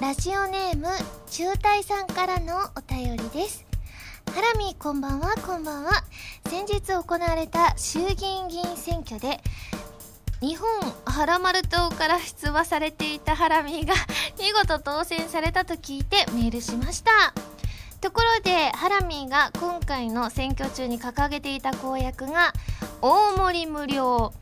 ラジオネーム中隊さんからのお便りです。ハラミこんばんはこんばんは。先日行われた衆議院議員選挙で日本ハラマル島から出馬されていたハラミが 見事当選されたと聞いてメールしました。ところでハラミーが今回の選挙中に掲げていた公約が大盛り無料。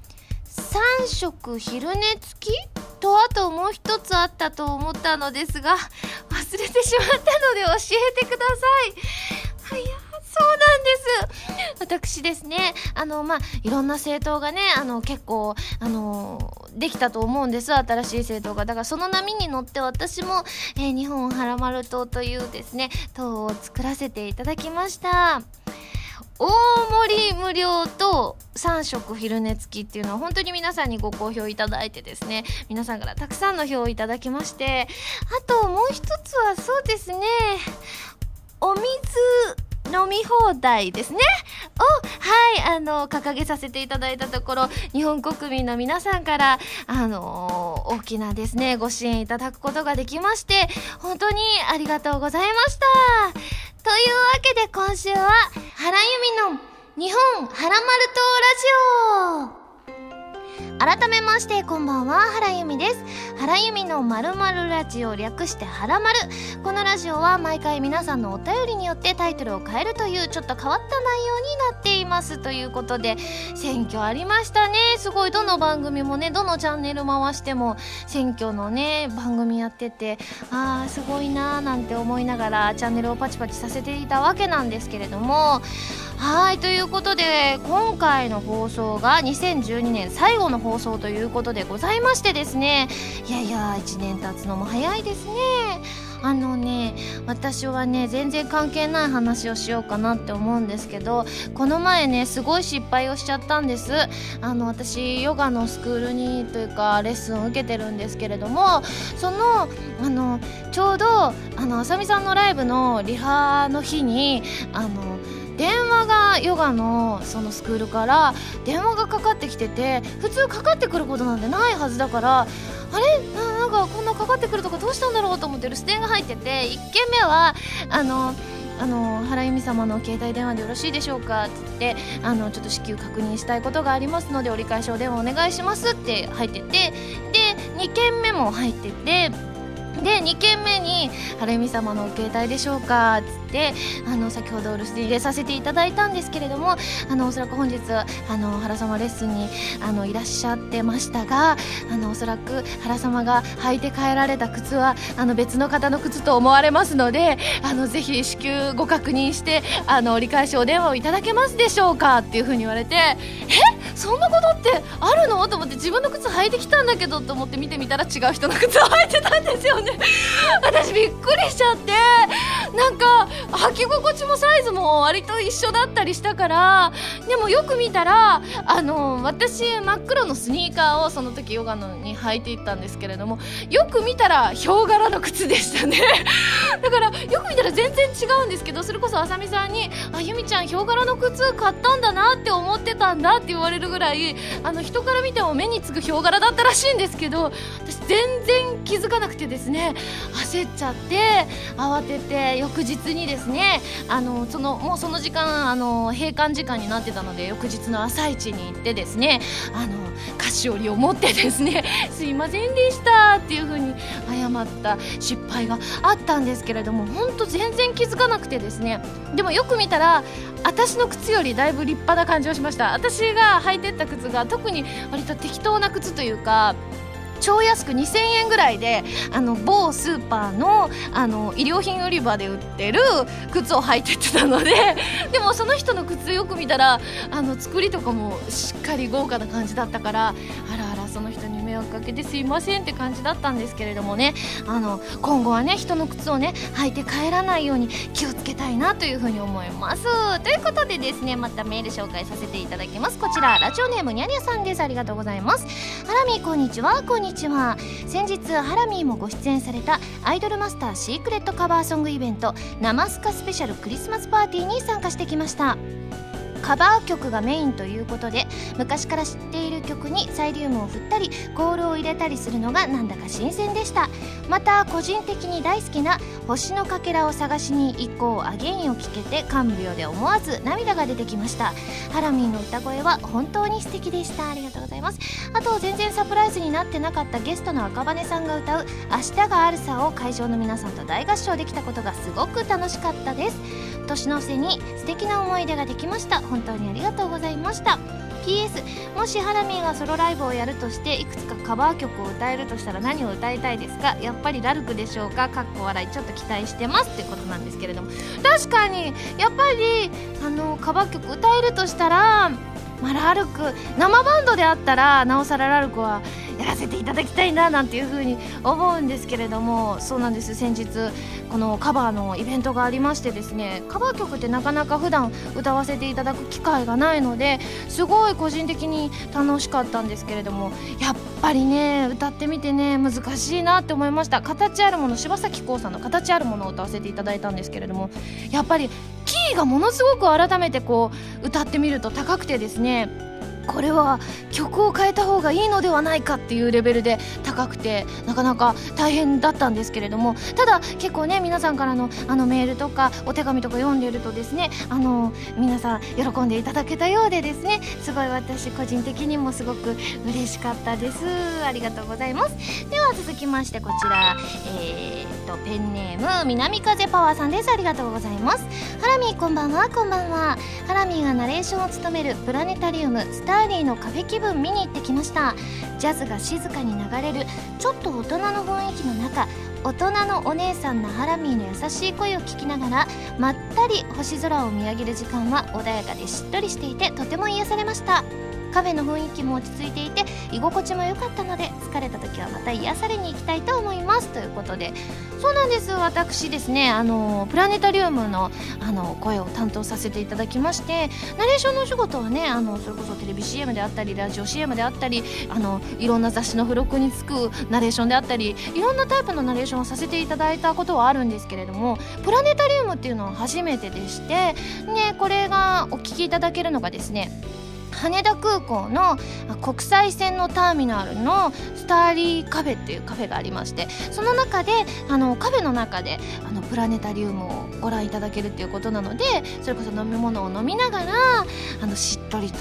3食昼寝付き？とあともう一つあったと思ったのですが忘れてしまったので教えてください。はいやそうなんです。私ですねあのまあいろんな政党がねあの結構あのできたと思うんです。新しい政党が。だからその波に乗って私も、えー、日本はらまる党というですね党を作らせていただきました。大盛り無料と3食昼寝付きっていうのは本当に皆さんにご好評いただいてですね皆さんからたくさんの票をいただきましてあともう一つはそうですねお水飲み放題ですね。をはいあの掲げさせていただいたところ日本国民の皆さんからあの大きなですねご支援いただくことができまして本当にありがとうございました。というわけで今週は原由美の日本はらまる島ラジオ。改めましてこんばんは原由美です。原由美のまるまるラジオ略してはらまるこのラジオは毎回皆さんのお便りによってタイトルを変えるというちょっと変わった内容になっていますということで選挙ありましたね。すごい。どの番組もねどのチャンネル回しても選挙のね番組やっててあーすごいなーなんて思いながらチャンネルをパチパチさせていたわけなんですけれどもはいということで今回の放送が2012年最後の放送ということでございましてですね。いやいや1年経つのも早いですね。あのね私はね全然関係ない話をしようかなって思うんですけどこの前ねすごい失敗をしちゃったんです。あの私ヨガのスクールにというかレッスンを受けてるんですけれどもそのあのちょうどあのあさみさんのライブのリハの日にあの電話がヨガのそのスクールから電話がかかってきてて普通かかってくることなんてないはずだからあれ？ななんかこんなかかってくるとかどうしたんだろうと思って留守電が入ってて1件目はあのあの原由美様の携帯電話でよろしいでしょうかって言ってあのちょっと至急確認したいことがありますので折り返しお電話お願いしますって入っててで2件目も入っててで2件目に「原由美様のお携帯でしょうか」っつってあの先ほど留守で入れさせていただいたんですけれどもあのおそらく本日あの原様レッスンにあのいらっしゃってましたがあのおそらく原様が履いて帰られた靴はあの別の方の靴と思われますのであのぜひ至急ご確認してあの折り返しお電話をいただけますでしょうかっていうふうに言われてえ？そんなことってあるの？と思って自分の靴履いてきたんだけどと思って見てみたら違う人の靴を履いてたんですよね。私びっくりしちゃってなんか履き心地もサイズも割と一緒だったりしたからでもよく見たらあの私真っ黒のスニーカーをその時ヨガのに履いていったんですけれどもよく見たらヒョウ柄の靴でしたね。だからよく見たら全然違うんですけどそれこそあさみさんに「あゆみちゃんヒョウ柄の靴買ったんだな」って思ってたんだって言われるぐらいあの人から見ても目につくヒョウ柄だったらしいんですけど私全然気づかなくてですね焦っちゃって慌てて翌日にですね。あのそのもうその時間あの閉館時間になってたので翌日の朝一に行ってですねあの菓子折りを持ってですね すいませんでしたっていう風に謝った失敗があったんですけれども本当全然気づかなくてですね。でもよく見たら私の靴よりだいぶ立派な感じをしました。私が履いてった靴が特に割と適当な靴というか超安く2000円ぐらいであの某スーパーのあの衣料品売り場で売ってる靴を履いてってたので でもその人の靴よく見たらあの作りとかもしっかり豪華な感じだったからあら迷惑かけてすいませんって感じだったんですけれどもね。あの今後はね人の靴をね履いて帰らないように気をつけたいなというふうに思います。ということでですねまたメール紹介させていただきます。こちらラジオネームにゃにゃさんです。ありがとうございます。ハラミこんにちは。こんにちは。先日ハラミーもご出演されたアイドルマスターシークレットカバーソングイベント「ナマスカスペシャルクリスマスパーティー」に参加してきました。カバー曲がメインということで昔から知っている曲にサイリウムを振ったりコールを入れたりするのがなんだか新鮮でした。また個人的に大好きな「星のかけらを探しに行こうアゲイン」を聴けて看病で思わず涙が出てきました。ハラミーの歌声は本当に素敵でした。ありがとうございます。あと全然サプライズになってなかったゲストの赤羽さんが歌う「明日があるさ」を会場の皆さんと大合唱できたことがすごく楽しかったです。年の瀬に素敵な思い出ができました。本当にありがとうございました。PS もしハラミーがソロライブをやるとしていくつかカバー曲を歌えるとしたら何を歌いたいですか？やっぱりラルクでしょうか？かっこ笑いちょっと期待してますってことなんですけれども。確かにやっぱりあのカバー曲歌えるとしたらまあ、ラルク生バンドであったらなおさらラルクはやらせていただきたいななんていうふうに思うんですけれどもそうなんです。先日このカバーのイベントがありましてですねカバー曲ってなかなか普段歌わせていただく機会がないのですごい個人的に楽しかったんですけれどもやっぱりね歌ってみてね難しいなって思いました。形あるもの柴咲コウさんの形あるものを歌わせていただいたんですけれどもやっぱりキーがものすごく改めてこう歌ってみると高くてですねこれは曲を変えた方がいいのではないかっていうレベルで高くてなかなか大変だったんですけれどもただ結構ね皆さんからのあのメールとかお手紙とか読んでるとですねあの皆さん喜んでいただけたようでですねすごい私個人的にもすごく嬉しかったです。ありがとうございます。で続きましてこちらえー、っとペンネーム南風パワーさんです。ありがとうございます。ハラミーこんばんは。こんばんは。ハラミーがナレーションを務めるプラネタリウムスターリーのカフェ気分見に行ってきました。ジャズが静かに流れるちょっと大人の雰囲気の中大人のお姉さんのハラミーの優しい声を聞きながらまったり星空を見上げる時間は穏やかでしっとりしていてとても癒されました。カフェの雰囲気も落ち着いていて居心地も良かったので疲れた時はまた癒されに行きたいと思います。ということでそうなんです。私ですねあのプラネタリウムのあの声を担当させていただきましてナレーションのお仕事はねあのそれこそテレビ CM であったりラジオ CM であったりあのいろんな雑誌の付録につくナレーションであったりいろんなタイプのナレーションをさせていただいたことはあるんですけれどもプラネタリウムっていうのは初めてでしてねこれがお聞きいただけるのがですね羽田空港の国際線のターミナルのスターリーカフェっていうカフェがありましてその中であのカフェの中であのプラネタリウムをご覧いただけるっていうことなのでそれこそ飲み物を飲みながらあのしっとりと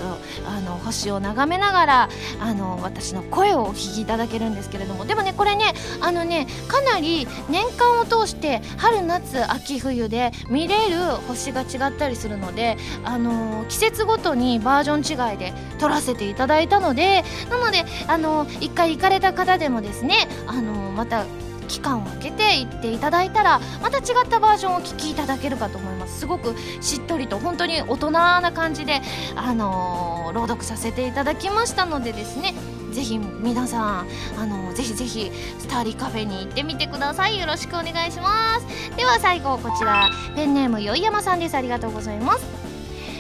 あの星を眺めながらあの私の声をお聞きいただけるんですけれども。でもねこれねあのねかなり年間を通して春夏秋冬で見れる星が違ったりするのであの季節ごとにバージョン違い外で撮らせていただいたのでなのであの一回行かれた方でもですねあのまた期間を空けて行っていただいたらまた違ったバージョンをお聴きいただけるかと思います。すごくしっとりと本当に大人な感じで、あのー、朗読させていただきましたのでですねぜひ皆さんあのぜひぜひスターリーカフェに行ってみてください。よろしくお願いします。では最後こちらペンネームよいやまさんです。ありがとうございます。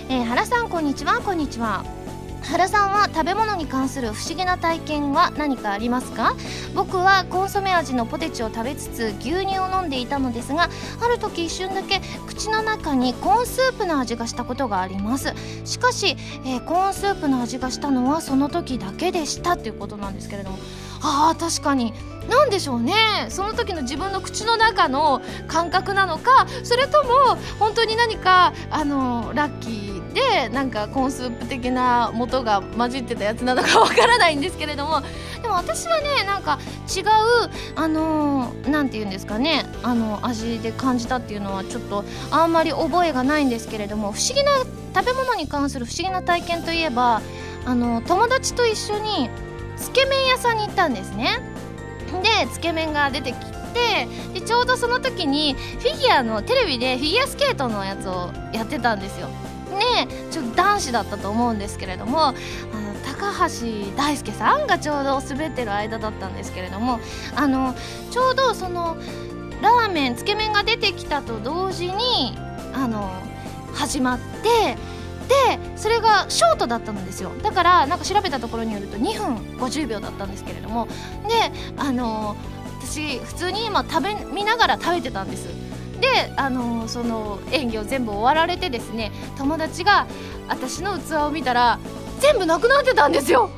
えー、原さんこんにちは。こんにちは。原さんは食べ物に関する不思議な体験は何かありますか？僕はコンソメ味のポテチを食べつつ牛乳を飲んでいたのですがある時一瞬だけ口の中にコーンスープの味がしたことがあります。しかし、えー、コーンスープの味がしたのはその時だけでしたということなんですけれども。あー確かに。何でしょうね。その時の自分の口の中の感覚なのかそれとも本当に何かあのラッキーでなんかコーンスープ的な元が混じってたやつなのかわからないんですけれどもでも私はねなんか違うあの何て言うんですかねあの味で感じたっていうのはちょっとあんまり覚えがないんですけれども不思議な食べ物に関する不思議な体験といえばあの友達と一緒につけ麺屋さんに行ったんですね。でつけ麺が出てきてでちょうどその時にフィギュアのテレビでフィギュアスケートのやつをやってたんですよ。ちょっと男子だったと思うんですけれどもあの高橋大輔さんがちょうど滑ってる間だったんですけれどもあのちょうどそのラーメンつけ麺が出てきたと同時にあの始まってでそれがショートだったんですよ。だからなんか調べたところによると2分50秒だったんですけれども。であの、私普通に今食べ見ながら食べてたんです。であのその演技を全部終わられてですね友達が私の器を見たら全部なくなってたんですよ。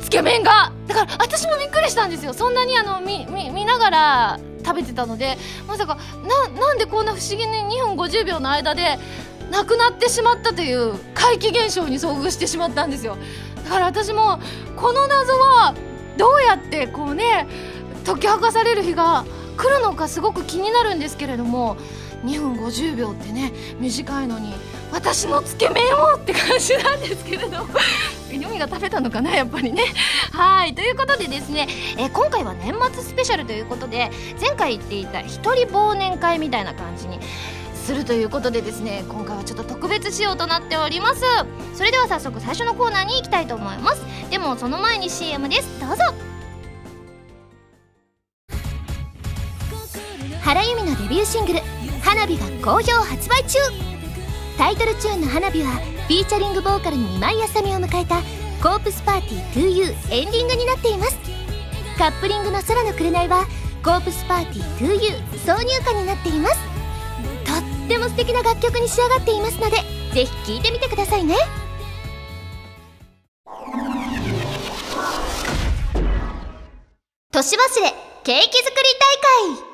つけ麺が。だから私もびっくりしたんですよ。そんなにあの見見ながら食べてたのでまさかななんでこんな不思議に2分50秒の間でなくなってしまったという怪奇現象に遭遇してしまったんですよ。だから私もこの謎はどうやってこうね解き明かされる日が来るのかすごく気になるんですけれども2分50秒ってね短いのに私のつけ麺をって感じなんですけれどヨミ が食べたのかなやっぱりね。はいということでですね、えー、今回は年末スペシャルということで前回言っていた一人忘年会みたいな感じにするということでですね今回はちょっと特別仕様となっております。それでは早速最初のコーナーに行きたいと思います。でもその前に CM です。どうぞ。ビューシングル「花火」が好評発売中。タイトルチューンの「花火」はフィーチャリングボーカルに今井あさみを迎えた「コープスパーティー 2U」エンディングになっています。カップリングの「空の紅」は「コープスパーティー 2U」挿入歌になっています。とっても素敵な楽曲に仕上がっていますのでぜひ聴いてみてくださいね。年忘れケーキ作り大会。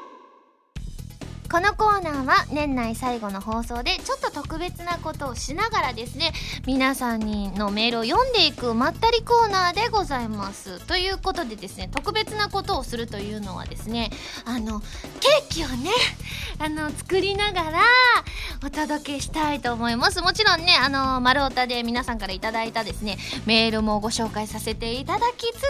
このコーナーは年内最後の放送でちょっと特別なことをしながらですね皆さんにのメールを読んでいくまったりコーナーでございます。ということでですね特別なことをするというのはですねあのケーキをね あの作りながらお届けしたいと思います。もちろんねあの丸太で皆さんから頂いたですねメールもご紹介させていただきつ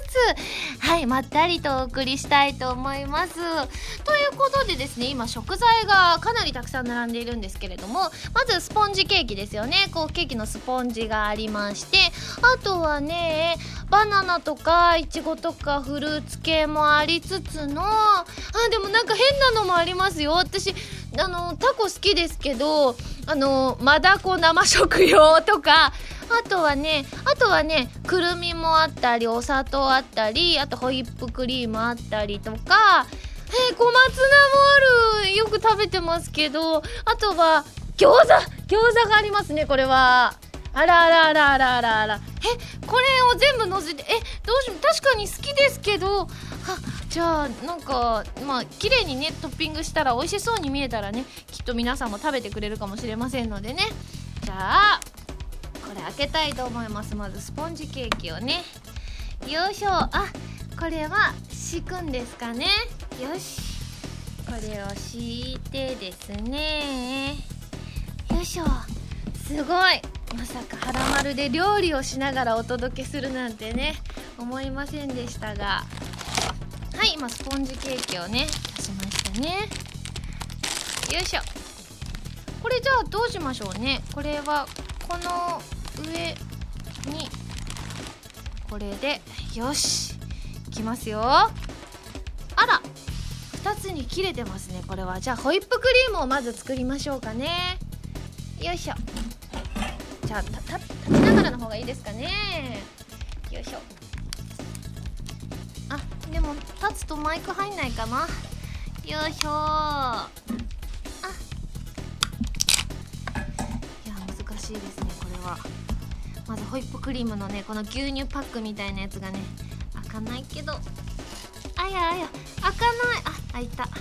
つはいまったりとお送りしたいと思います。ということでですね今食材材がかなりたくさん並んでいるんですけれどもまずスポンジケーキですよね。こうケーキのスポンジがありましてあとはねバナナとかいちごとかフルーツ系もありつつのあでもなんか変なのもありますよ。私あのタコ好きですけどあのマダコ生食用とかあとはねあとはねくるみもあったりお砂糖あったりあとホイップクリームあったりとかえ、小松菜もある。よく食べてますけど。あとは餃子。餃子がありますねこれは。あらあらあらあらあらあら。えこれを全部のせて。えどうしよう確かに好きですけど。はじゃあなんかまあ綺麗にねトッピングしたら美味しそうに見えたらねきっと皆さんも食べてくれるかもしれませんのでね。じゃあこれ開けたいと思います。まずスポンジケーキをね。よいしょ。あこれは敷くんですかね。よし。これを敷いてですね。よいしょ。すごい。まさかはらまるで料理をしながらお届けするなんてね思いませんでしたが。はい今スポンジケーキをね出しましたね。よいしょ。これじゃあどうしましょうね。これはこの上にこれでよし。きますよ。あら2つに切れてますねこれは。じゃあホイップクリームをまず作りましょうかね。よいしょ。じゃあ立ちながらの方がいいですかね。よいしょ。あでも立つとマイク入んないかな。よいしょ。あ。いや難しいですねこれは。まずホイップクリームのねこの牛乳パックみたいなやつがね開かないけど。あやあや。開かない。あ開いた。よし。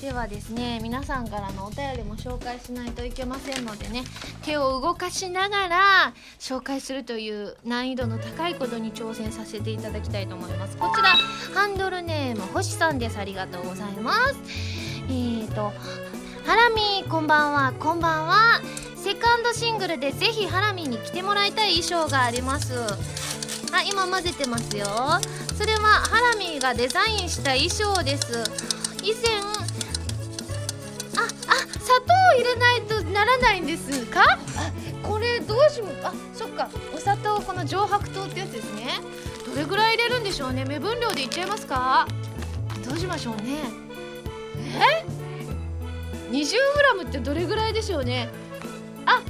ではですね皆さんからのお便りも紹介しないといけませんのでね。手を動かしながら紹介するという難易度の高いことに挑戦させていただきたいと思います。こちらハンドルネーム星さんです。ありがとうございます。えーとハラミこんばんは。こんばんは。セカンドシングルでぜひハラミに着てもらいたい衣装があります。あ今混ぜてますよ。それはハラミがデザインした衣装です。以前ああ砂糖を入れないとならないんですか？これどうしもあそっか。お砂糖この上白糖ってやつですね。どれぐらい入れるんでしょうね。目分量でいっちゃいますか？どうしましょうね。え？20g ってどれぐらいでしょうね。あ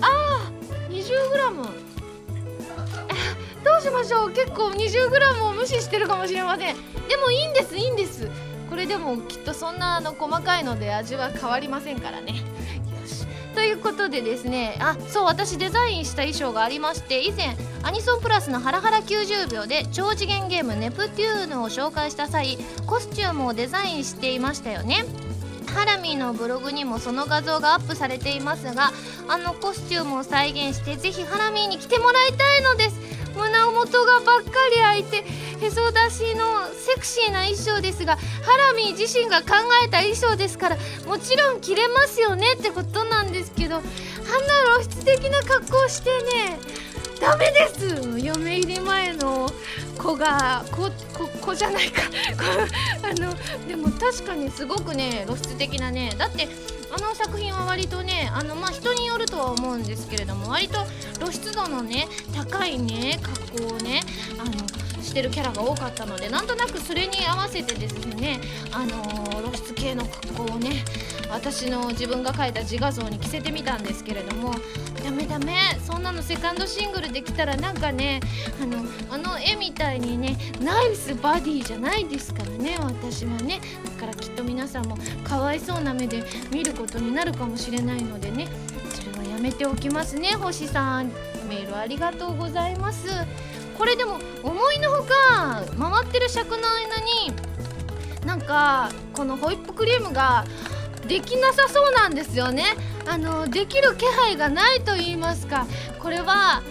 あ 20g しましょう。結構 20g を無視してるかもしれません。でもいいんです。いいんです。これでもきっとそんなあの細かいので味は変わりませんからね。よしということでですね。あそう私デザインした衣装がありまして以前アニソンプラスのハラハラ90秒で超次元ゲームネプテューヌを紹介した際コスチュームをデザインしていましたよね。ハラミーのブログにもその画像がアップされていますがあのコスチュームを再現してぜひハラミーに着てもらいたいのです。胸元がばっかり開いてへそ出しのセクシーな衣装ですがハラミー自身が考えた衣装ですからもちろん着れますよねってことなんですけどあんな露出的な格好してねダメです！嫁入り前の子が子子じゃないか。あのでも確かにすごくね露出的なね。だってあの作品は割とねあのまあ人によるとは思うんですけれども割と露出度のね高いね格好をねあのしてるキャラが多かったのでなんとなくそれに合わせてですねあのー、露出系の格好をね私の自分が描いた自画像に着せてみたんですけれどもダメダメ。そんなのセカンドシングルできたらなんかねあのあの絵みたいにねナイスバディじゃないですからね私はね。だからきっと皆さんもかわいそうな目で見ることになるかもしれないのでね。それはやめておきますね星さん。メールありがとうございます。これでも思いのほか回ってる尺の間になんかこのホイップクリームができなさそうなんですよね。あのできる気配がないと言いますか。これは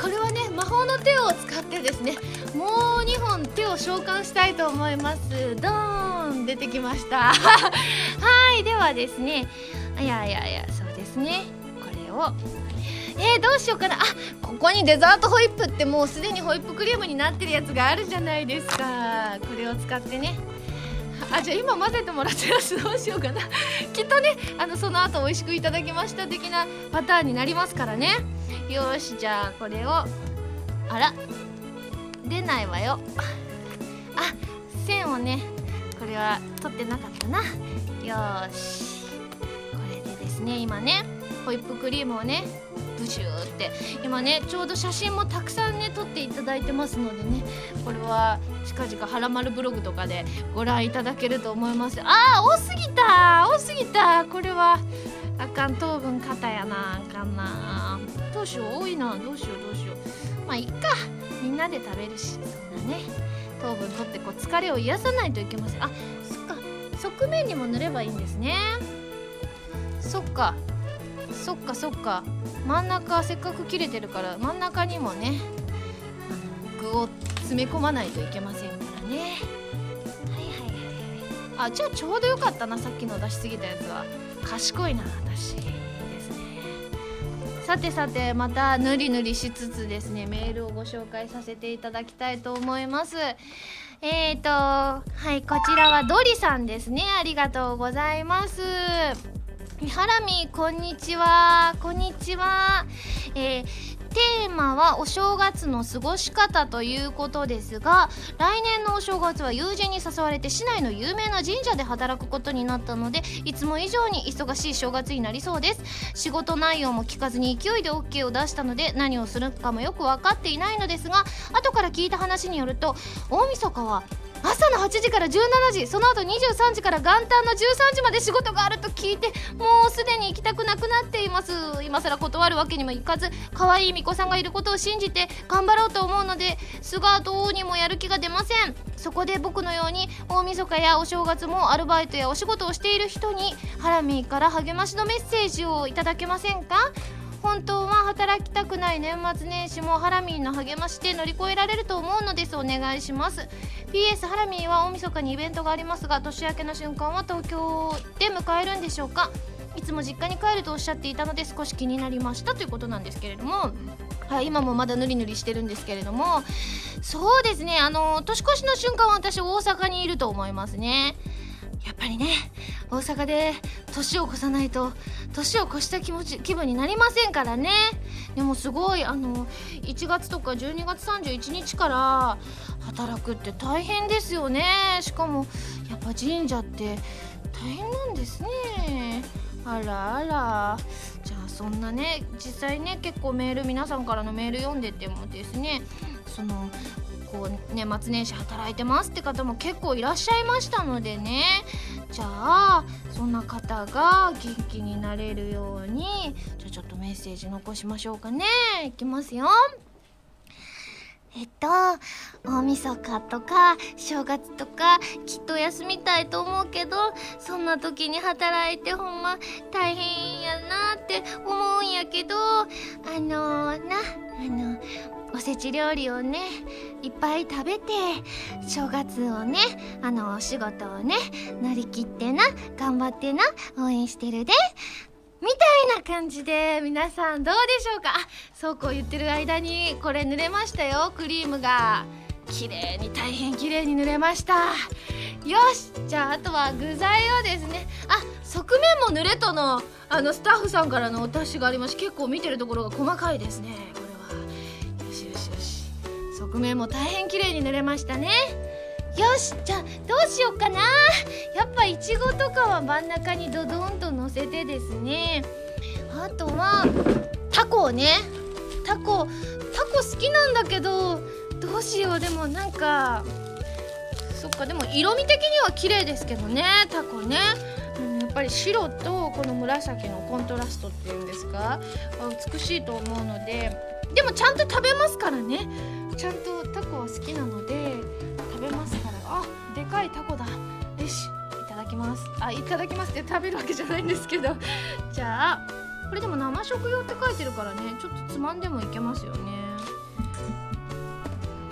これはね魔法の手を使ってですねもう2本手を召喚したいと思います。ドーン出てきました。はいではですねいやいやいやそうですね。これをえー、どうしようかな。あここにデザートホイップってもうすでにホイップクリームになってるやつがあるじゃないですか。これを使ってね。あじゃあ今混ぜてもらってますどうしようかな。きっとねあのその後美味しくいただきました的なパターンになりますからね。よしじゃあこれをあら出ないわよ。あ線をねこれは取ってなかったな。よし。これでですね今ねホイップクリームをねブシューって。今ねちょうど写真もたくさんね撮っていただいてますのでね。これは近々はらまるブログとかでご覧いただけると思います。あー多すぎた多すぎたこれはあかん。糖分肩やな。あかんな。どうしよう。多いな。どうしよう。どうしよう。まあいっか。みんなで食べるし。そんなね。糖分取ってこう疲れを癒さないといけません。あそっか。側面にも塗ればいいんですね。そっか。そっかそっか。真ん中せっかく切れてるから真ん中にもね具を詰め込まないといけませんからね。はいはいはいはい。あじゃあちょうどよかったなさっきの出しすぎたやつは。賢いな私。ですね。さてさてまたぬりぬりしつつですねメールをご紹介させていただきたいと思います。えーとはいこちらはドリさんですね。ありがとうございますハラミこんにちは。こんにちは、えー、テーマはお正月の過ごし方ということですが来年のお正月は友人に誘われて市内の有名な神社で働くことになったのでいつも以上に忙しい正月になりそうです。仕事内容も聞かずに勢いで OK を出したので何をするかもよく分かっていないのですが後から聞いた話によると大晦日は朝の8時から17時その後23時から元旦の13時まで仕事があると聞いてもうすでに行きたくなくなっています。今更断るわけにもいかず可愛い巫女さんがいることを信じて頑張ろうと思うのですがどうにもやる気が出ません。そこで僕のように大晦日やお正月もアルバイトやお仕事をしている人にハラミーから励ましのメッセージをいただけませんか？本当は働きたくない年末年始もハラミーの励ましで乗り越えられると思うのですお願いします。PS ハラミーは大晦日にイベントがありますが年明けの瞬間は東京で迎えるんでしょうか？いつも実家に帰るとおっしゃっていたので少し気になりましたということなんですけれども。はい、今もまだぬりぬりしてるんですけれども。そうですね。あの年越しの瞬間は私大阪にいると思いますね。やっぱりね大阪で年を越さないと年を越した気持ち気分になりませんからね。でもすごいあの1月とか12月31日から働くって大変ですよね。しかもやっぱ神社って大変なんですね。あらあら。じゃあそんなね実際ね結構メール皆さんからのメール読んでてもですねそのこう年末年始働いてますって方も結構いらっしゃいましたのでね。じゃあそんな方が元気になれるようにじゃあちょっとメッセージ残しましょうかね。いきますよ。えっと大晦日とか正月とかきっと休みたいと思うけどそんな時に働いてほんま大変やなって思うんやけどあのー、なあのおせち料理をねいっぱい食べて正月をねあのお仕事をね乗り切ってな頑張ってな応援してるでみたいな感じで皆さんどうでしょうか？あそうこう言ってる間にこれ濡れましたよ。クリームが綺麗に大変綺麗に塗れました。よし！じゃああとは具材をですね。あ側面も濡れとの。あのスタッフさんからのお達しがありまして結構見てるところが細かいですねこれは。よしよしよし。側面も大変綺麗に塗れましたね。よしじゃあどうしようかな。やっぱいちごとかは真ん中にドドンと乗せてですね。あとはタコをね。タコタコ好きなんだけどどうしよう。でもなんかそっかでも色味的には綺麗ですけどねタコね、うん、やっぱり白とこの紫のコントラストっていうんですか美しいと思うので。でもちゃんと食べますからね。ちゃんとタコは好きなので食べますから。あでかいタコだ。よしいただきます。あいただきますって食べるわけじゃないんですけど。じゃあこれでも生食用って書いてるからね。ちょっとつまんでもいけますよね。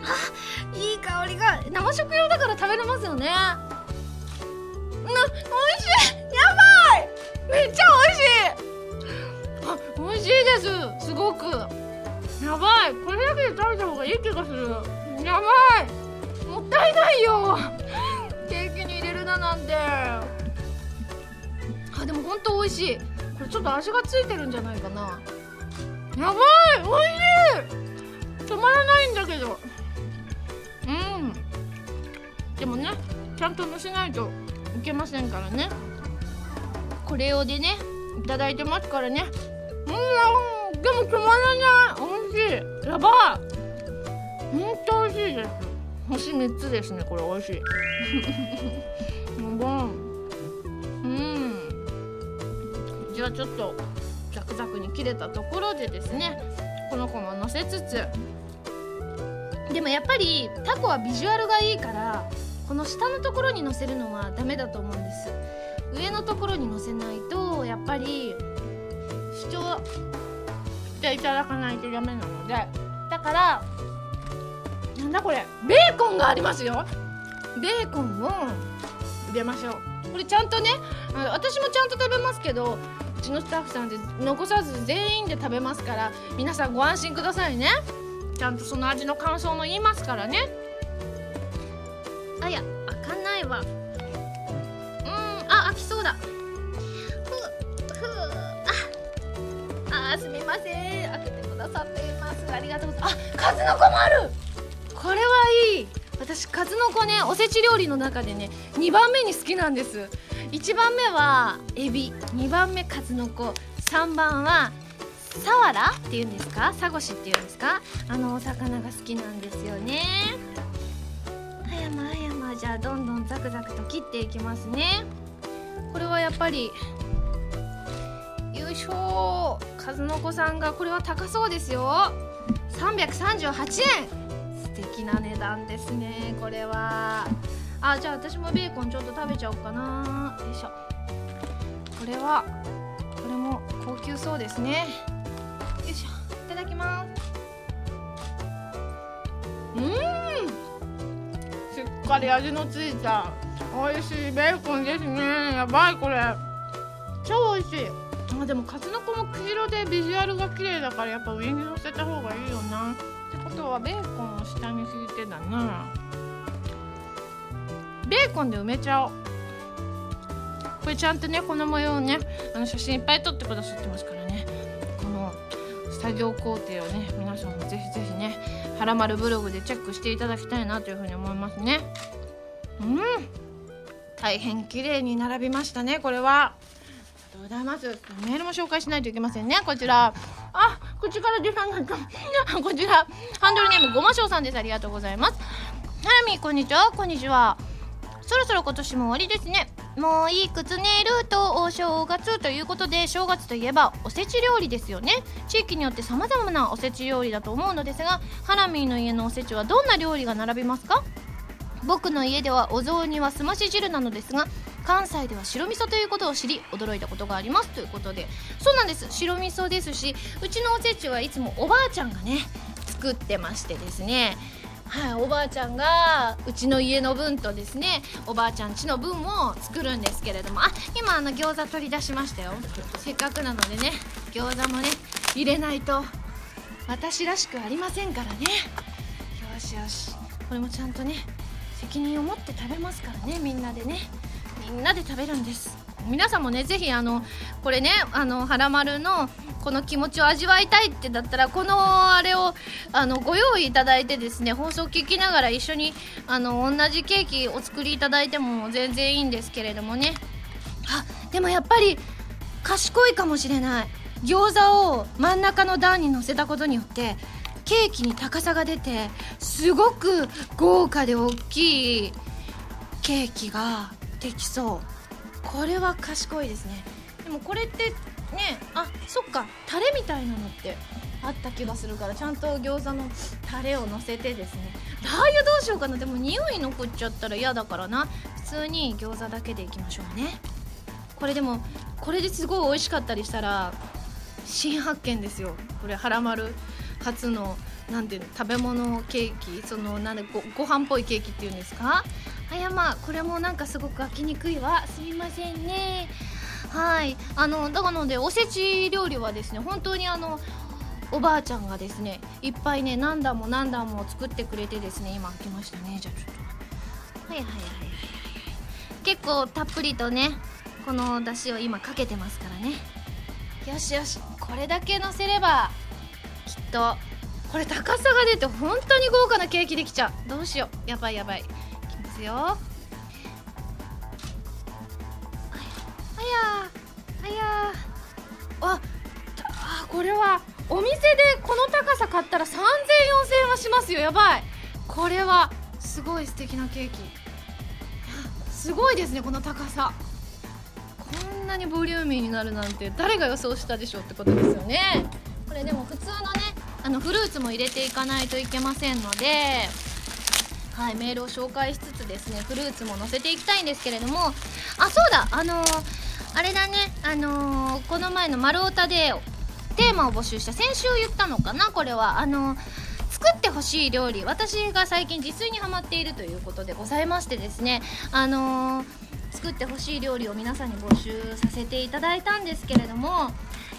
あいい香りが。生食用だから食べれますよね。な美味しい。やばい。めっちゃ美味しい。あ美味しいです。すごく。やばい。これだけで食べた方がいい気がする。やばい。もったいないよ。ケーキに入れるななんて。あでもほんと美味しい。これちょっと味がついてるんじゃないかな。やばい！美味しい！止まらないんだけど。うん。でもねちゃんとのせないといけませんからね。これ用でねいただいてますからね。うんでも止まらない。美味しい。やばい！ほんと美味しいです。星3つですねこれ美味しい。うん。じゃあちょっとザクザクに切れたところでですねこの子も乗せつつ。でもやっぱりタコはビジュアルがいいからこの下のところに乗せるのはダメだと思うんです。上のところに乗せないとやっぱり主張していただかないとダメなので。だからだこれ。ベーコンがありますよ。ベーコンを入れましょう。これちゃんとね私もちゃんと食べますけどうちのスタッフさんで残さず全員で食べますから皆さんご安心くださいね。ちゃんとその味の感想も言いますからね。あや開かないわ。うんあ開きそうだ。ふふああすみません。開けてくださっています。ありがとうございます。あ数の子もあるこれはいい。私数の子ねおせち料理の中でね2番目に好きなんです。1番目はエビ。2番目数の子。3番はサワラっていうんですか？サゴシっていうんですか？あのお魚が好きなんですよね。はやまはやま。じゃあどんどんザクザクと切っていきますね。これはやっぱりよいしょ。数の子さんがこれは高そうですよ。338円。敵な値段ですねこれは。あじゃあ私もベーコンちょっと食べちゃおうかな。よいしょ。これはこれも高級そうですね。よいしょ。いただきます。うん。しっかり味のついた美味しいベーコンですね。やばいこれ。超美味しい。あでも数の子も黄色でビジュアルが綺麗だからやっぱ上に乗せた方がいいよなとはベーコンを下に敷いてだな。ベーコンで埋めちゃおう。これちゃんとねこの模様をねあの写真いっぱい撮ってくださってますからね。この作業工程をね皆さんもぜひぜひねはらまるブログでチェックしていただきたいなというふうに思いますね。うん。大変綺麗に並びましたねこれは。ありがとうございます。メールも紹介しないといけませんねこちら。あ口から出なかった。こちらハンドルネームごましょうさんです。ありがとうございます。ハラミこんにちは。こんにちは。そろそろ今年も終わりですね。もういい靴寝るとお正月ということで正月といえばおせち料理ですよね。地域によってさまざまなおせち料理だと思うのですがハラミーの家のおせちはどんな料理が並びますか？僕の家ではお雑煮はすまし汁なのですが関西では白味噌ということを知り驚いたことがありますということで。そうなんです。白味噌ですしうちのおせちはいつもおばあちゃんがね作ってましてですね。はい、おばあちゃんがうちの家の分とですねおばあちゃんちの分を作るんですけれども。あ今あの餃子取り出しましたよ。せっかくなのでね餃子もね入れないと私らしくありませんからね。よしよし。これもちゃんとね責任を持って食べますからねみんなでね。みんなで食べるんです。皆さんもねぜひあのこれねあのはらまるのこの気持ちを味わいたいってだったらこのあれをあのご用意いただいてですね放送聞きながら一緒にあの同じケーキお作りいただいても全然いいんですけれどもね。あでもやっぱり賢いかもしれない。餃子を真ん中の段に乗せたことによってケーキに高さが出てすごく豪華で大きいケーキができそう。これは賢いですね。でもこれってねあそっか。タレみたいなのってあった気がするからちゃんと餃子のタレをのせてですね。ラー油どうしようかな。でも匂い残っちゃったら嫌だからな。普通に餃子だけでいきましょうね。これでもこれですごい美味しかったりしたら新発見ですよ。これはらまる初のなんていうの食べ物ケーキ。そのなんでごご飯っぽいケーキっていうんですか？あやまあこれもなんかすごく飽きにくいわ。すみませんね。はい。あのだからのでおせち料理はですね本当にあのおばあちゃんがですねいっぱいね何段も何段も作ってくれてですね今開けましたね。じゃあちょっと。はいはいはいはいはい。結構たっぷりとねこの出汁を今かけてますからね。よしよし。これだけのせればきっとこれ高さが出て本当に豪華なケーキできちゃう。どうしよう。やばいやばい。ますよ。あやあやああこれはお店でこの高さ買ったら3000 4000円はしますよ。やばい。これはすごい素敵なケーキ。すごいですねこの高さ。こんなにボリューミーになるなんて誰が予想したでしょうってことですよね。これでも普通のねあのフルーツも入れていかないといけませんので。はいメールを紹介しつつですねフルーツも載せていきたいんですけれどもあそうだあのーあれだねあのー、この前の「丸太でテーマを募集した先週言ったのかなこれは。あのー、作ってほしい料理私が最近自炊にはまっているということでございましてですねあの、作ってほしい料理を皆さんに募集させていただいたんですけれども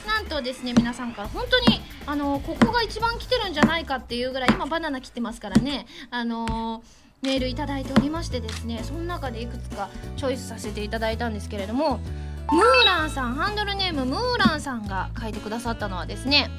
なんとですね皆さんから本当にあのここが一番来てるんじゃないかっていうぐらい今バナナ切ってますからね。あのメールいただいておりましてですねその中でいくつかチョイスさせていただいたんですけれどもムーランさんハンドルネームムーランさんが書いてくださったのはですね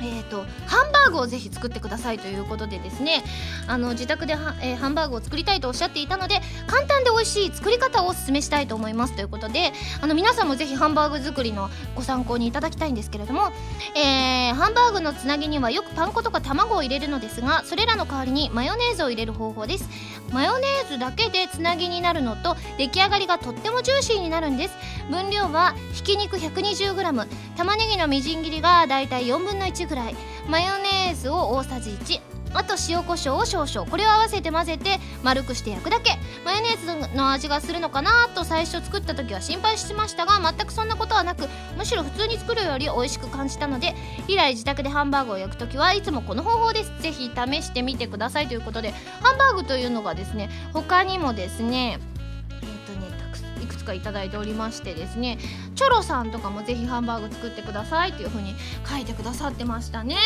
えーと、ハンバーグをぜひ作ってくださいということでですねあの自宅でハ,、えー、ハンバーグを作りたいとおっしゃっていたので簡単で美味しい作り方をお勧めしたいと思いますということであの皆さんもぜひハンバーグ作りのご参考にいただきたいんですけれども、えー、ハンバーグのつなぎにはよくパン粉とか卵を入れるのですがそれらの代わりにマヨネーズを入れる方法です。マヨネーズだけでつなぎになるのと出来上がりがとってもジューシーになるんです。分量はひき肉 120g 玉ねぎのみじん切りがだいたい4分の1ぐらい。マヨネーズを大さじ1あと塩コショウを少々。これを合わせて混ぜて丸くして焼くだけ。マヨネーズの味がするのかなと最初作った時は心配しましたが全くそんなことはなくむしろ普通に作るより美味しく感じたので以来自宅でハンバーグを焼く時はいつもこの方法です。ぜひ試してみてくださいということでハンバーグというのがですね他にもです、ねかいただいておりましてですねチョロさんとかもぜひハンバーグ作ってくださいっていう風に書いてくださってましたね。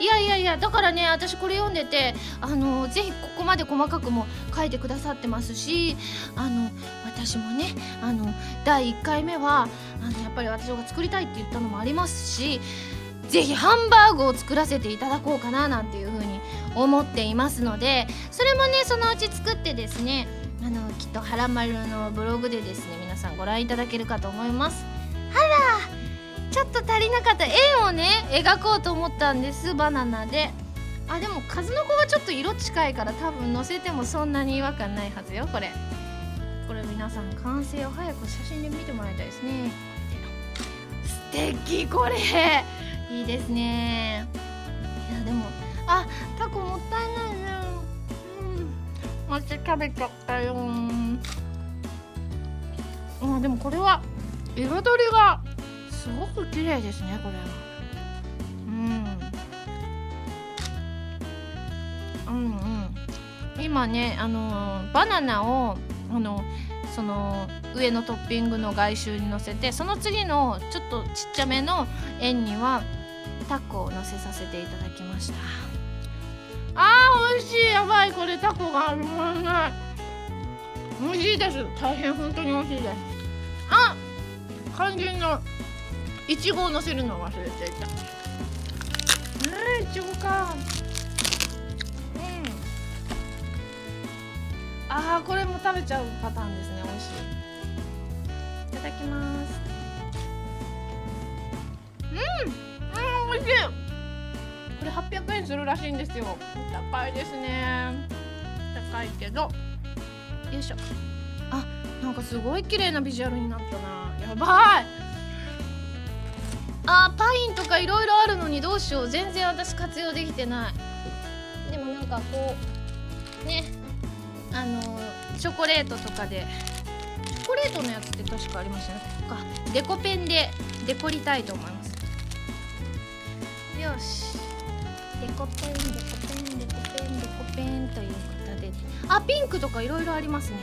いやいやいやだからね私これ読んでてあのぜひここまで細かくも書いてくださってますしあの私もねあの第1回目はあのやっぱり私が作りたいって言ったのもありますしぜひハンバーグを作らせていただこうかななんていう風に思っていますのでそれもねそのうち作ってですねあのきっとはらまるのブログでですね皆さんご覧いただけるかと思います。はらちょっと足りなかった。円をね描こうと思ったんです。バナナで。あでも数の子がちょっと色近いから多分乗せてもそんなに違和感ないはずよ。これ。これ皆さん完成を早く写真で見てもらいたいですね。素敵これ。いいですね。いやでもあタコもったいないね。うん。また食べちゃったよあでもこれは彩りがすごく綺麗ですねこれ。はうん。うん。うん。今ねあのバナナをあのその上のトッピングの外周に乗せてその次のちょっとちっちゃめの円にはタコを乗せさせていただきました。あー美味しい。やばいこれタコがありまない美味しいです。大変本当に美味しいです。あ肝心のいちごを乗せるの忘れていた。うんいちごか。うん。あーこれも食べちゃうパターンですね。美味しい。いただきます。うんうん美味しい。これ800円するらしいんですよ。高いですね。高いけど。よいしょ。あなんかすごい綺麗なビジュアルになったな。やばい。あパインとかいろいろあるのにどうしよう。全然私活用できてない。でもなんかこうね。あのチョコレートとかで。チョコレートのやつって確かありましたねここか。デコペンでデコりたいと思います。よし。コペンデコペンデコペンデコペンということで。あピンクとかいろいろありますね。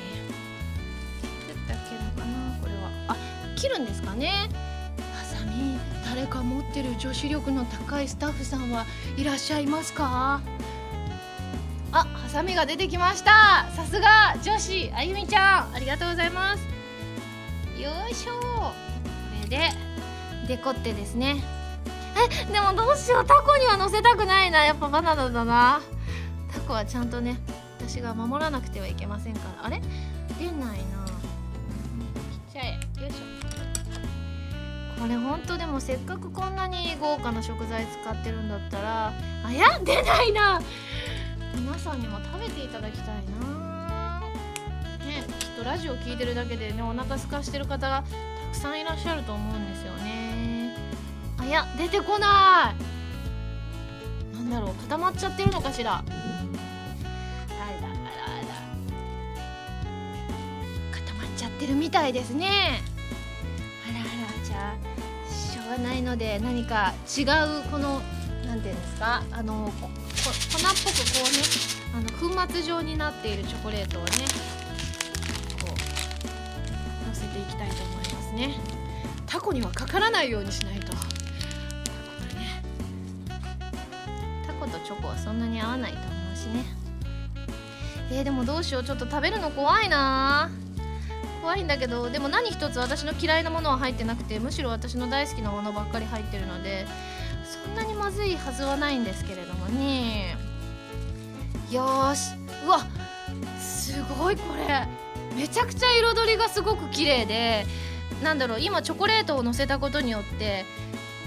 だけのかなこれは。あ切るんですかね。ハサミ。誰か持ってる女子力の高いスタッフさんはいらっしゃいますか。あハサミが出てきました。さすが女子あゆみちゃん。ありがとうございます。よいしょ。これでデコってですね。えでもどうしよう。タコには乗せたくないな。やっぱバナナだな。タコはちゃんとね私が守らなくてはいけませんから。あれ？出ないな。ちっちゃい。よいしょ。これほんとでもせっかくこんなに豪華な食材使ってるんだったらあや？出ないな。皆さんにも食べていただきたいな。ねきっとラジオ聞いてるだけでねお腹空かしてる方がたくさんいらっしゃると思うんですよね。や出てこない。なんだろう固まっちゃってるのかしら。あらあらあら。固まっちゃってるみたいですね。あらあらじゃあしょうがないので何か違うこの何て言うんですかあの粉っぽくこうねあの粉末状になっているチョコレートをねこうのせていきたいと思いますね。タコにはかからないようにしないそんなに合わないと思うしね。えー、でもどうしよう。ちょっと食べるの怖いな。怖いんだけどでも何一つ私の嫌いなものは入ってなくてむしろ私の大好きなものばっかり入ってるのでそんなにまずいはずはないんですけれどもね。よし。うわすごいこれ。めちゃくちゃ彩りがすごく綺麗でなんだろう今チョコレートをのせたことによって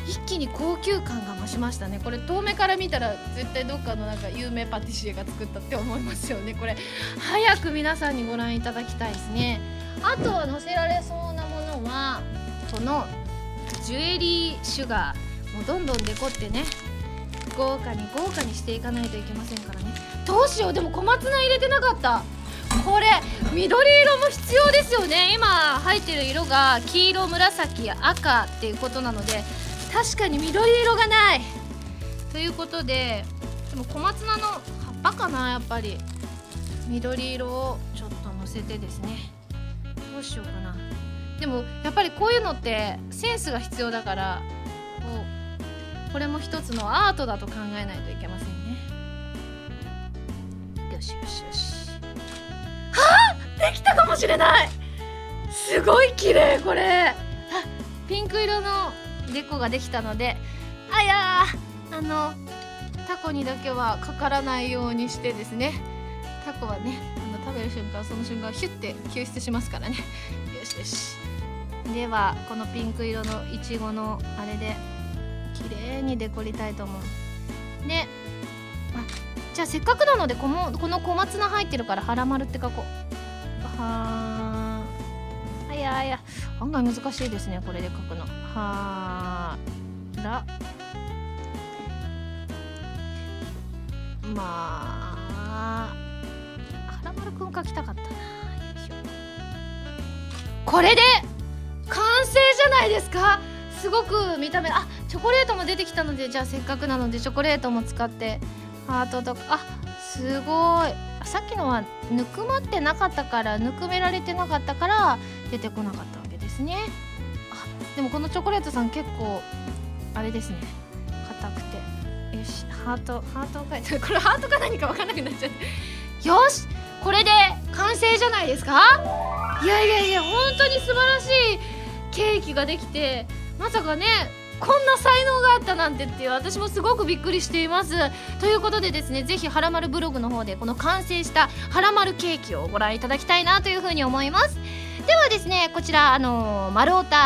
一気に高級感が増しましたね。これ遠目から見たら絶対どっかのなんか有名パティシエが作ったって思いますよね。これ早く皆さんにご覧いただきたいですね。あとは載せられそうなものはこのジュエリーシュガー。もうどんどんデコってね。豪華に豪華にしていかないといけませんからね。どうしよう。でも小松菜入れてなかった。これ緑色も必要ですよね。今入ってる色が黄色紫赤っていうことなので。確かに緑色がない。ということででも小松菜の葉っぱかなやっぱり。緑色をちょっとのせてですね。どうしようかな。でもやっぱりこういうのってセンスが必要だからこうこれも一つのアートだと考えないといけませんね。よしよしよし。はあできたかもしれない。すごい綺麗これ。あピンク色のデコができたのであやあのタコにだけはかからないようにしてですね。タコはねあの食べる瞬間その瞬間ヒュッて救出しますからね。よしよし。ではこのピンク色のいちごのあれで綺麗にデコりたいと思う。であじゃあせっかくなのでこのこの小松菜入ってるから「はらまる」って書こう。はあいやいや案外難しいですねこれで書くの。はらまあはらまるくん書きたかったなこれで完成じゃないですか？すごく見た目あチョコレートも出てきたのでじゃあせっかくなのでチョコレートも使ってハートとかあすごい。さっきのはぬくまってなかったからぬくめられてなかったから出てこなかったわけですね。でもこのチョコレートさん結構あれですね。硬くて。よしハートハートを書いてこれハートか何か分かんなくなっちゃって。よしこれで完成じゃないですか？いやいやいや本当に素晴らしいケーキができてまさかねこんな才能があったなんてっていう私もすごくびっくりしています。ということでですねぜひはらまるブログの方でこの完成したはらまるケーキをご覧いただきたいなというふうに思います。ではですねこちらあのー、丸太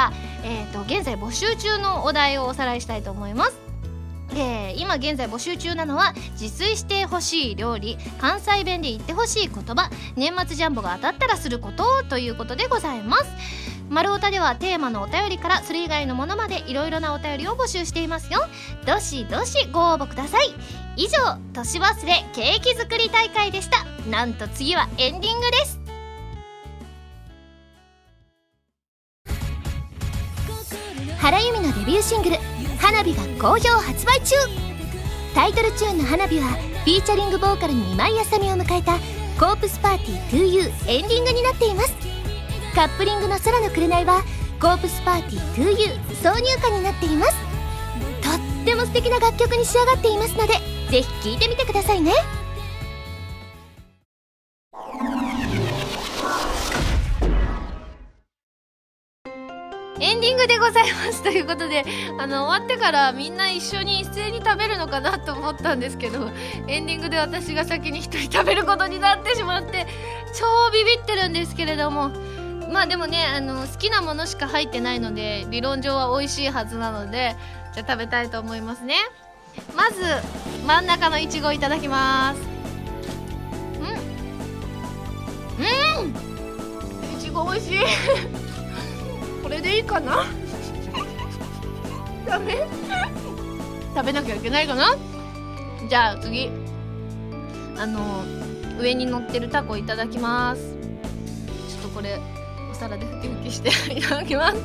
えーと、現在募集中のお題をおさらいしたいと思います。えー、今現在募集中なのは自炊してほしい料理関西弁で言ってほしい言葉年末ジャンボが当たったらすることということでございます。丸太ではテーマのお便りからそれ以外のものまでいろいろなお便りを募集していますよ。どしどしご応募ください。以上年忘れケーキ作り大会でした。なんと次はエンディングです。原由美のデビューシングル「花火」が好評発売中。タイトルチューンの「花火」はフィーチャリングボーカルに今井あさみを迎えた「コープスパーティー 2U」エンディングになっています。カップリングの「空の紅」は「コープスパーティー 2U」挿入歌になっています。とっても素敵な楽曲に仕上がっていますのでぜひ聴いてみてくださいね。グでございます。ということであの終わってからみんな一緒に一斉に食べるのかなと思ったんですけどエンディングで私が先に1人食べることになってしまって超ビビってるんですけれども。まあでもねあの好きなものしか入ってないので理論上は美味しいはずなのでじゃあ食べたいと思いますね。まず真ん中のいちごいただきます。うん。うん。いちご美味しい。れでいいかな？ダメ？食べなきゃいけないかな？じゃあ次。あの上に乗ってるタコいただきます。ちょっとこれお皿でふきふきしていただきます。うん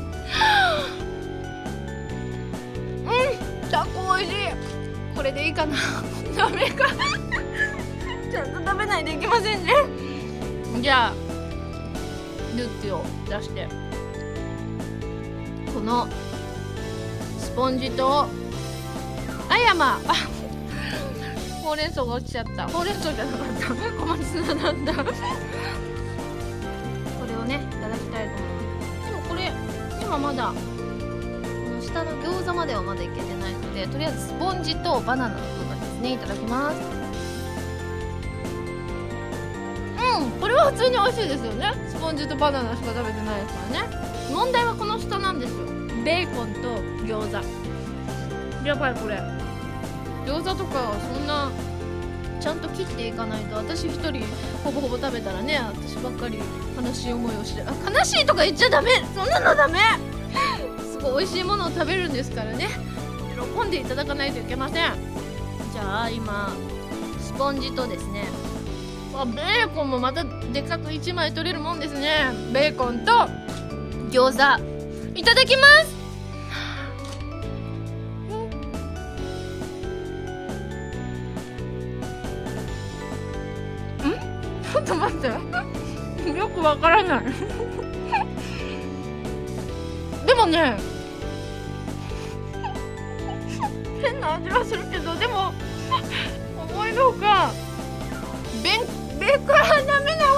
タコ美味しい。これでいいかな？ダメか。ちゃんと食べないといけませんね。じゃあルッティを出して。のスポンジとあやま。あ ほうれん草が落ちちゃった。ほうれん草じゃなかった。小松菜なんだこれをねいただきたいと思います。でもこれ今まだこの下の餃子まではまだいけてないのでとりあえずスポンジとバナナの部分ですね。いただきます。うんこれは普通に美味しいですよね。スポンジとバナナしか食べてないですからね。問題はこの下なんですよベーコンと餃子。やばいこれ。餃子とかそんなちゃんと切っていかないと私一人ほぼほぼ食べたらね私ばっかり悲しい思いをしてあ悲しいとか言っちゃダメ！そんなのダメ！すごい美味しいものを食べるんですからね。喜んでいただかないといけません。じゃあ今スポンジとですね。あベーコンもまたでかく1枚取れるもんですね。ベーコンと餃子いただきます。ん？ちょっと待って。よくわからない。でもね。変な味はするけどでも思いのほかベンベーコンはダメな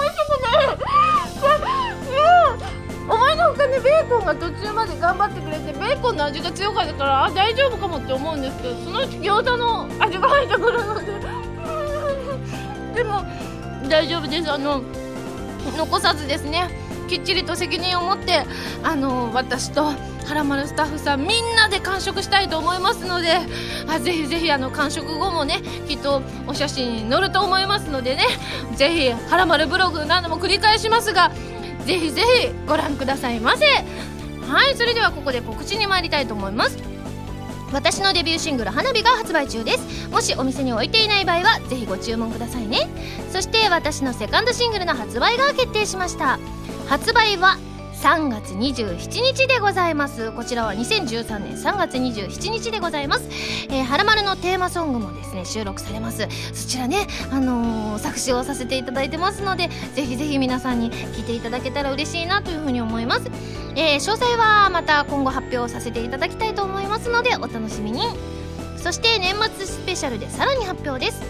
美味しくなベーコンが途中まで頑張ってくれてベーコンの味が強かったからあ大丈夫かもって思うんですけどそのうち餃子の味が入ってくるので。でも大丈夫です。あの残さずですね。きっちりと責任を持ってあの私とはらまるスタッフさんみんなで完食したいと思いますのであぜひぜひあの完食後もねきっとお写真に載ると思いますのでねぜひはらまるブログ何度も繰り返しますがぜひぜひご覧くださいませ。はいそれではここで告知に参りたいと思います。私のデビューシングル「花火」が発売中です。もしお店に置いていない場合はぜひご注文くださいね。そして私のセカンドシングルの発売が決定しました。発売は3月27日でございます。こちらは2013年3月27日でございます。えー、はらまるのテーマソングもですね収録されます。そちらねあのー、作詞をさせていただいてますのでぜひぜひ皆さんに聴いていただけたら嬉しいなというふうに思います。えー、詳細はまた今後発表させていただきたいと思いますのでお楽しみに。そして年末スペシャルでさらに発表です。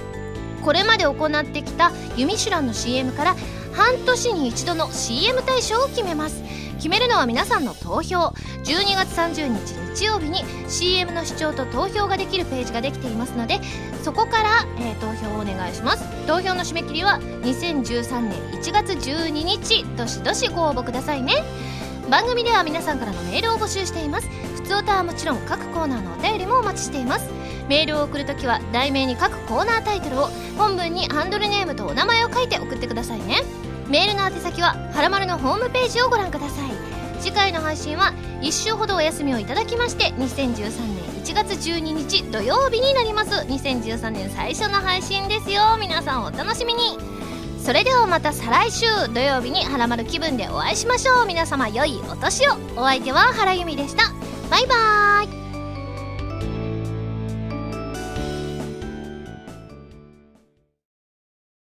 これまで行ってきた「ユミシュラン」の CM から半年に一度の CM 大賞を決めます。決めるのは皆さんの投票。12月30日日曜日に CM の視聴と投票ができるページができていますのでそこから、えー、投票をお願いします。投票の締め切りは2013年1月12日どしどしご応募くださいね。番組では皆さんからのメールを募集しています。普通歌はもちろん各コーナーのお便りもお待ちしています。メールを送るときは題名に各コーナータイトルを本文にハンドルネームとお名前を書いて送ってくださいね。メールの宛先ははらまるのホームページをご覧ください。次回の配信は1週ほどお休みをいただきまして2013年1月12日土曜日になります。2013年最初の配信ですよ。皆さんお楽しみに。それではまた再来週土曜日にはらまる気分でお会いしましょう。皆様良いお年を。お相手は原由美でした。バイバーイ。